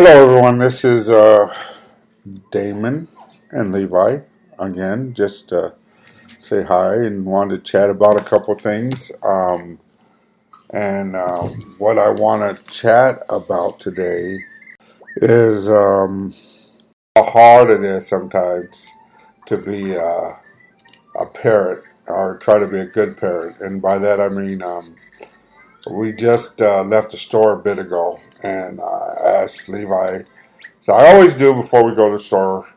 Hello, everyone. This is uh, Damon and Levi again. Just to say hi and want to chat about a couple things. Um, and uh, what I want to chat about today is um, how hard it is sometimes to be uh, a parent or try to be a good parent. And by that I mean um, we just uh, left the store a bit ago, and I asked Levi. So I always do before we go to the store,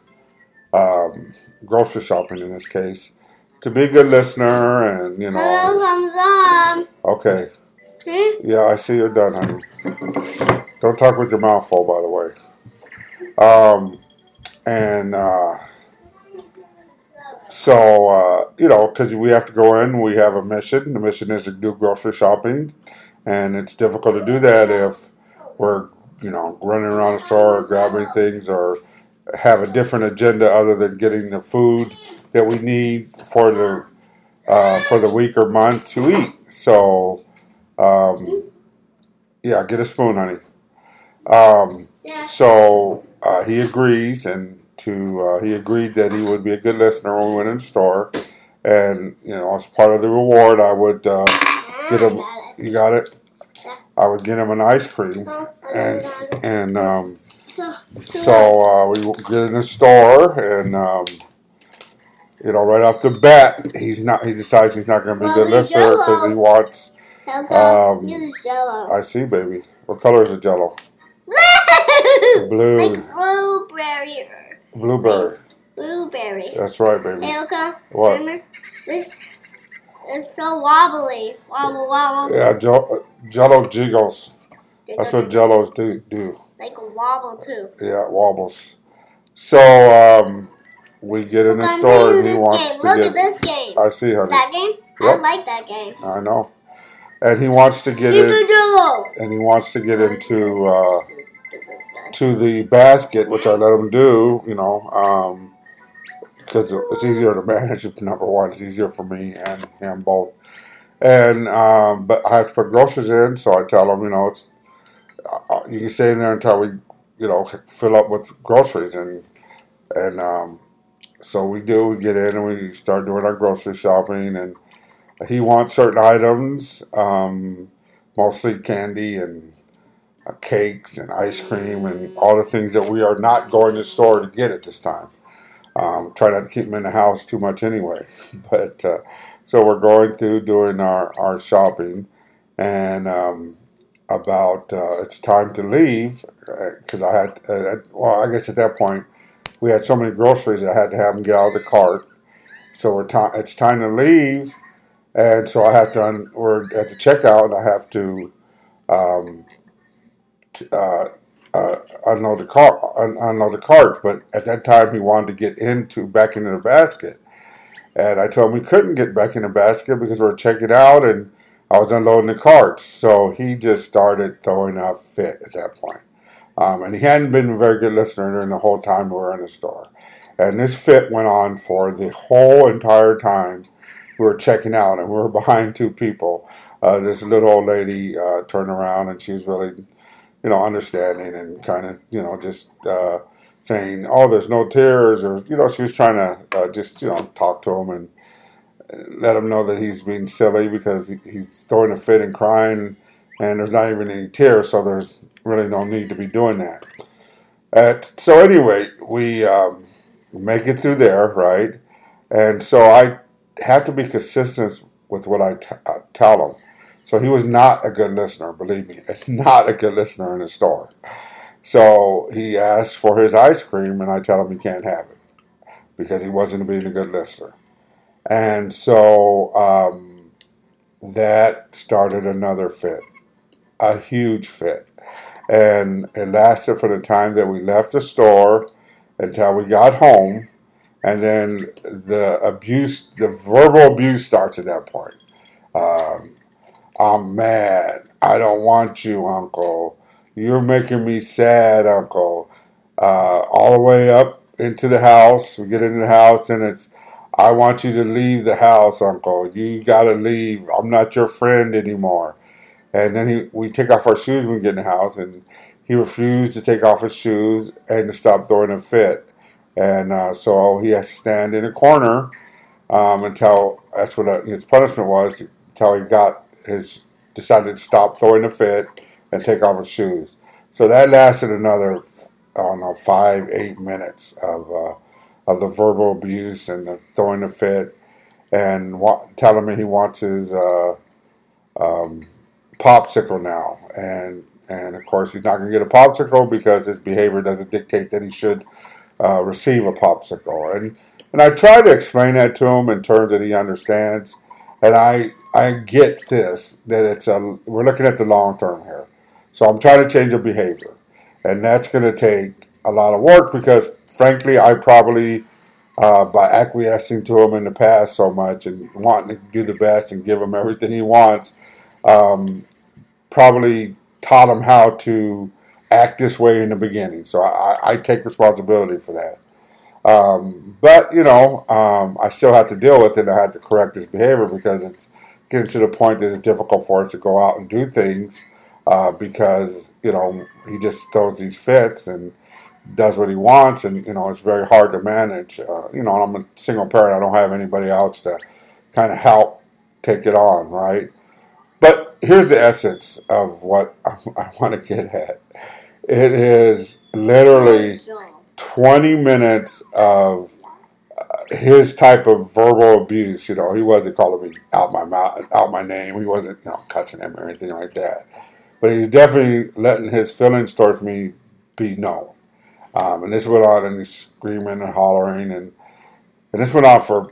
um, grocery shopping in this case, to be a good listener and you know. Hello, Okay. Hmm? Yeah, I see you're done, honey. Don't talk with your mouth full, by the way. Um, and uh, so uh, you know, because we have to go in, we have a mission. The mission is to do grocery shopping, and it's difficult to do that if we're you know running around the store or grabbing things or have a different agenda other than getting the food that we need for the uh, for the week or month to eat. So. Um, yeah, get a spoon, honey. Um, so uh, he agrees, and to uh, he agreed that he would be a good listener when we went in the store, and you know, as part of the reward, I would uh, get him. You got it. I would get him an ice cream, and and um, So, so uh, we get in the store, and um, you know, right off the bat, he's not. He decides he's not going to be a good listener because he wants. Um. I see, baby. What color is the Jello? Blue. like blueberry. Blueberry. Blueberry. That's right, baby. Helga, What? remember? This it's so wobbly. Wobble, wobble. Yeah, Jello, Jello jiggles. That's what Jellos do. Do Like wobble too. yeah, it wobbles. So um, we get in the Look, I'm store and he wants game. to Look get. at this game. I see, honey. that game? I like that game. I know. And he wants to get in, Jello. and he wants to get into uh, to the basket, which I let him do. You know, because it's easier to manage. Number one, it's easier for me and him both. And um, but I have to put groceries in, so I tell him, you know, it's uh, you can stay in there until we, you know, fill up with groceries, and and um, so we do. We get in and we start doing our grocery shopping, and he wants certain items, um, mostly candy and cakes and ice cream and all the things that we are not going to store to get at this time. Um, try not to keep them in the house too much anyway. But uh, so we're going through doing our, our shopping, and um, about uh, it's time to leave because I had uh, well, I guess at that point we had so many groceries I had to have them get out of the cart. So we're ti it's time to leave, and so I have to un- we're at the checkout. and I have to um, uh, uh, unload the cart, un- unload the cart. But at that time, he wanted to get into back into the basket, and I told him we couldn't get back in the basket because we are checking out, and I was unloading the carts. So he just started throwing a fit at that point. Um, and he hadn't been a very good listener during the whole time we were in the store. And this fit went on for the whole entire time we were checking out, and we were behind two people. Uh, this little old lady uh, turned around, and she was really, you know, understanding and kind of, you know, just uh, saying, "Oh, there's no tears," or you know, she was trying to uh, just, you know, talk to him and let him know that he's being silly because he, he's throwing a fit and crying, and there's not even any tears, so there's really no need to be doing that. Uh, so anyway, we um, make it through there, right? And so I have to be consistent with what I uh, tell him. So he was not a good listener, believe me, not a good listener in the store. So he asked for his ice cream, and I tell him he can't have it because he wasn't being a good listener. And so um, that started another fit, a huge fit. And it lasted for the time that we left the store until we got home. And then the abuse, the verbal abuse starts at that point. Um, I'm mad. I don't want you, Uncle. You're making me sad, Uncle. Uh, all the way up into the house. We get into the house and it's, I want you to leave the house, Uncle. You gotta leave. I'm not your friend anymore. And then he, we take off our shoes when we get in the house, and he refused to take off his shoes and to stop throwing a fit. And uh, so he has to stand in a corner um, until that's what uh, his punishment was until he got his decided to stop throwing a fit and take off his shoes. So that lasted another I don't know five eight minutes of uh, of the verbal abuse and the throwing a fit. And wa- telling me he wants his uh, um, popsicle now. And and of course he's not going to get a popsicle because his behavior doesn't dictate that he should uh, receive a popsicle. And and I try to explain that to him in terms that he understands and I I get this that it's a we're looking at the long term here so I'm trying to change the behavior and that's going to take a lot of work because frankly I probably uh, by acquiescing to him in the past so much and wanting to do the best and give him everything he wants um, probably taught him how to act this way in the beginning. So I, I take responsibility for that. Um, but you know, um, I still have to deal with it. I had to correct his behavior because it's getting to the point that it's difficult for us to go out and do things uh, because you know he just throws these fits and does what he wants, and you know it's very hard to manage. Uh, you know, I'm a single parent; I don't have anybody else to kind of help take it on, right? But here's the essence of what I, I want to get at. It is literally 20 minutes of uh, his type of verbal abuse. You know, he wasn't calling me out my mouth, out my name. He wasn't, you know, cussing him or anything like that. But he's definitely letting his feelings towards me be known. Um, and this went on, and he's screaming and hollering, and and this went on for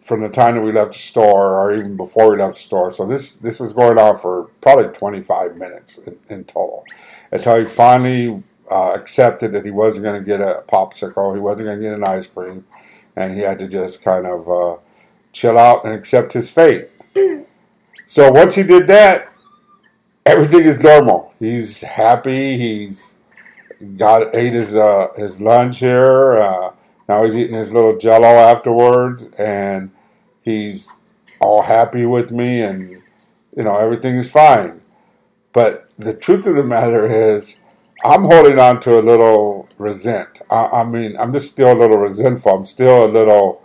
from the time that we left the store, or even before we left the store. So this this was going on for probably 25 minutes in, in total, until he finally uh, accepted that he wasn't going to get a popsicle, he wasn't going to get an ice cream, and he had to just kind of uh, chill out and accept his fate. so once he did that, everything is normal. He's happy. He's got ate his uh, his lunch here. Uh, now he's eating his little Jello afterwards, and he's all happy with me, and you know everything is fine. But the truth of the matter is, I'm holding on to a little resent. I, I mean, I'm just still a little resentful. I'm still a little,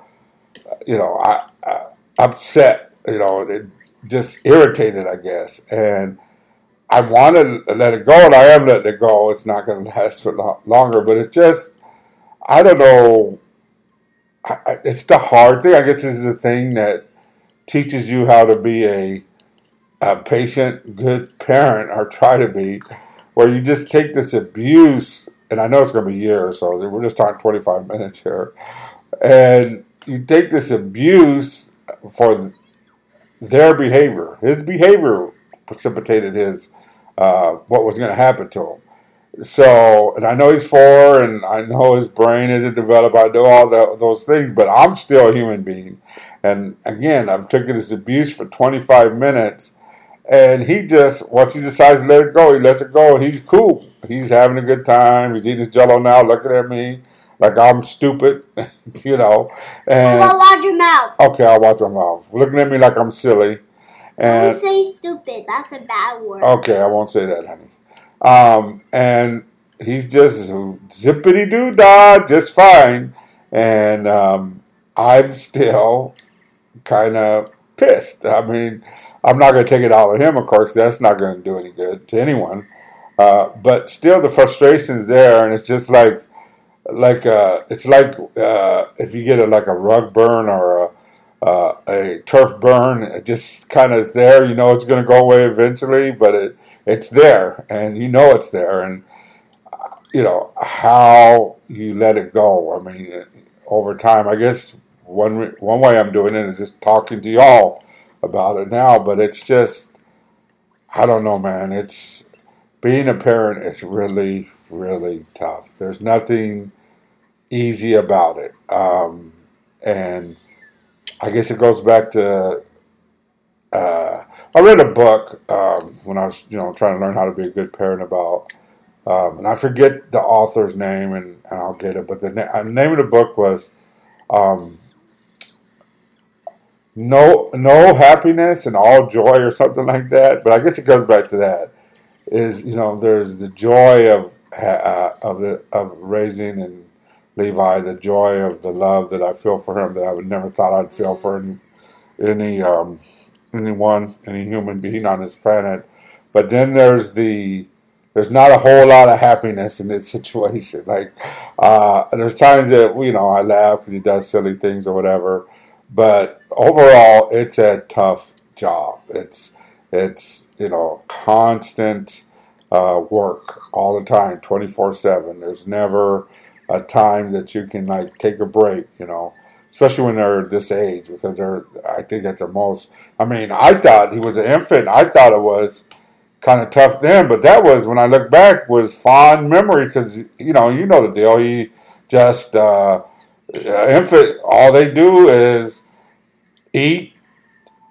you know, I, I, upset. You know, just irritated, I guess, and I want to let it go, and I am letting it go. It's not going to last for lo- longer, but it's just, I don't know. I, it's the hard thing. I guess this is a thing that teaches you how to be a, a patient, good parent, or try to be, where you just take this abuse, and I know it's going to be years, so we're just talking 25 minutes here, and you take this abuse for their behavior. His behavior precipitated his uh, what was going to happen to him. So, and I know he's four, and I know his brain isn't developed. I know all those things, but I'm still a human being. And again, I've taken this abuse for 25 minutes, and he just once he decides to let it go, he lets it go, and he's cool. He's having a good time. He's eating his Jello now, looking at me like I'm stupid, you know. And well, watch your mouth. okay, I'll watch my mouth. Looking at me like I'm silly. And Don't say stupid. That's a bad word. Okay, I won't say that, honey. Um, and he's just zippity doo dah, just fine. And um, I'm still kind of pissed. I mean, I'm not going to take it out on him, of course. That's not going to do any good to anyone. Uh, but still, the frustration's there, and it's just like, like uh, it's like uh, if you get a, like a rug burn or a uh, a turf burn. It just kind of is there. You know it's going to go away eventually, but it it's there, and you know it's there. And you know how you let it go. I mean, over time, I guess one one way I'm doing it is just talking to y'all about it now. But it's just I don't know, man. It's being a parent is really really tough. There's nothing easy about it, um, and I guess it goes back to. Uh, I read a book um, when I was, you know, trying to learn how to be a good parent about, um, and I forget the author's name, and, and I'll get it. But the na- uh, name of the book was um, "No No Happiness and All Joy" or something like that. But I guess it goes back to that. Is you know, there's the joy of uh, of of raising and Levi, the joy of the love that I feel for him that I would never thought I'd feel for any any um, anyone, any human being on this planet. But then there's the there's not a whole lot of happiness in this situation. Like uh, there's times that you know I laugh because he does silly things or whatever, but overall it's a tough job. It's it's you know constant uh, work all the time, twenty four seven. There's never a time that you can like take a break. You know especially when they're this age, because they're, I think at their most. I mean, I thought he was an infant. I thought it was kind of tough then, but that was when I look back was fond memory because you know you know the deal. He just uh, infant. All they do is eat,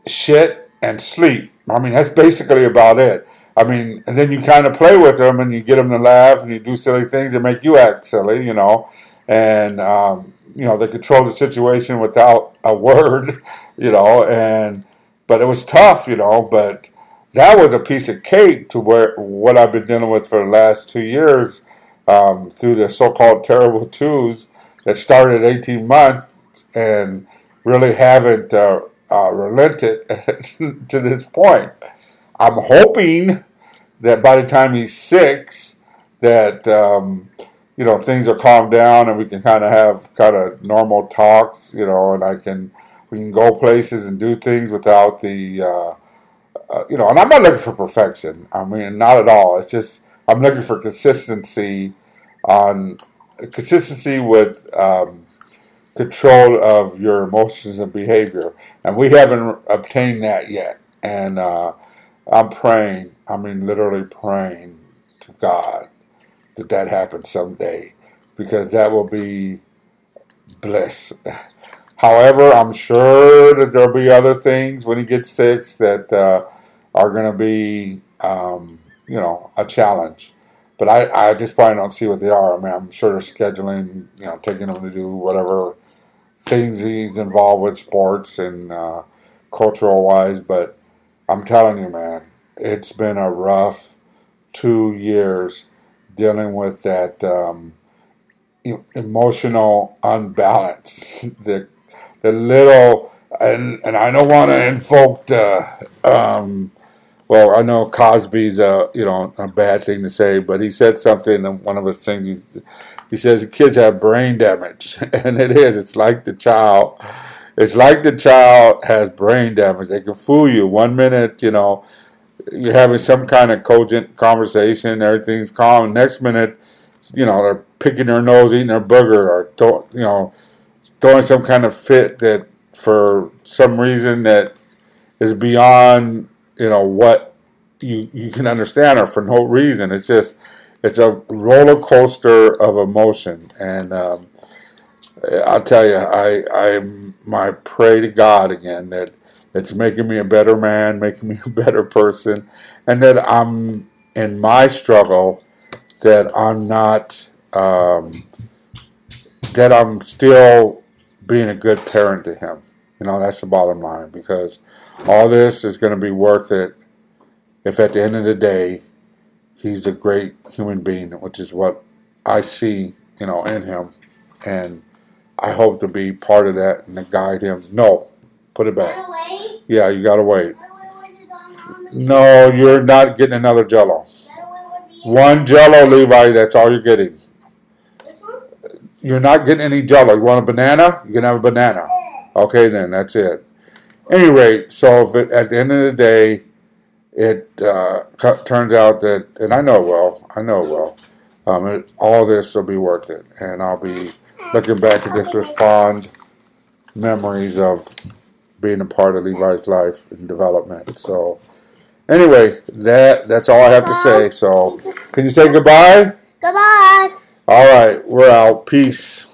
shit, and sleep. I mean that's basically about it. I mean, and then you kind of play with them and you get them to laugh and you do silly things that make you act silly, you know. And um, you know, they control the situation without a word, you know, and but it was tough, you know, but that was a piece of cake to where what I've been dealing with for the last two years um, through the so-called terrible twos that started 18 months and really haven't uh, uh, relented to this point. I'm hoping that by the time he's six, that um, you know things are calmed down and we can kind of have kind of normal talks you know and i can we can go places and do things without the uh, uh, you know and i'm not looking for perfection i mean not at all it's just i'm looking for consistency on consistency with um, control of your emotions and behavior and we haven't obtained that yet and uh, i'm praying i mean literally praying to god that that happens someday because that will be bliss. However, I'm sure that there'll be other things when he gets sick that uh, are going to be, um, you know, a challenge. But I, I just probably don't see what they are. I mean, I'm sure they're scheduling, you know, taking them to do whatever things he's involved with, sports and uh, cultural wise. But I'm telling you, man, it's been a rough two years dealing with that um, emotional unbalance, the the little and and I don't want to invoke the um, well I know Cosby's a you know a bad thing to say, but he said something in one of his things. He says kids have brain damage, and it is. It's like the child. It's like the child has brain damage. They can fool you one minute, you know you're having some kind of cogent conversation, everything's calm. Next minute, you know, they're picking their nose, eating their burger, or you know, throwing some kind of fit that for some reason that is beyond you know what you you can understand, or for no reason. It's just it's a roller coaster of emotion, and um, I'll tell you, I I my pray to God again that it's making me a better man, making me a better person, and that I'm in my struggle that I'm not um, that I'm still being a good parent to him. You know, that's the bottom line because all this is going to be worth it if at the end of the day he's a great human being, which is what I see, you know, in him, and I hope to be part of that and to guide him. No, put it back. Yeah, you gotta wait. No, you're not getting another Jello. One Jello, Levi. That's all you're getting. You're not getting any Jello. You want a banana? You can have a banana. Okay, then that's it. Any rate, so if it, at the end of the day, it uh, turns out that, and I know well, I know well, um, it, all this will be worth it, and I'll be looking back at this with fond memories of being a part of Levi's life and development. So, anyway, that that's all I have to say. So, can you say goodbye? Goodbye. All right, we're out. Peace.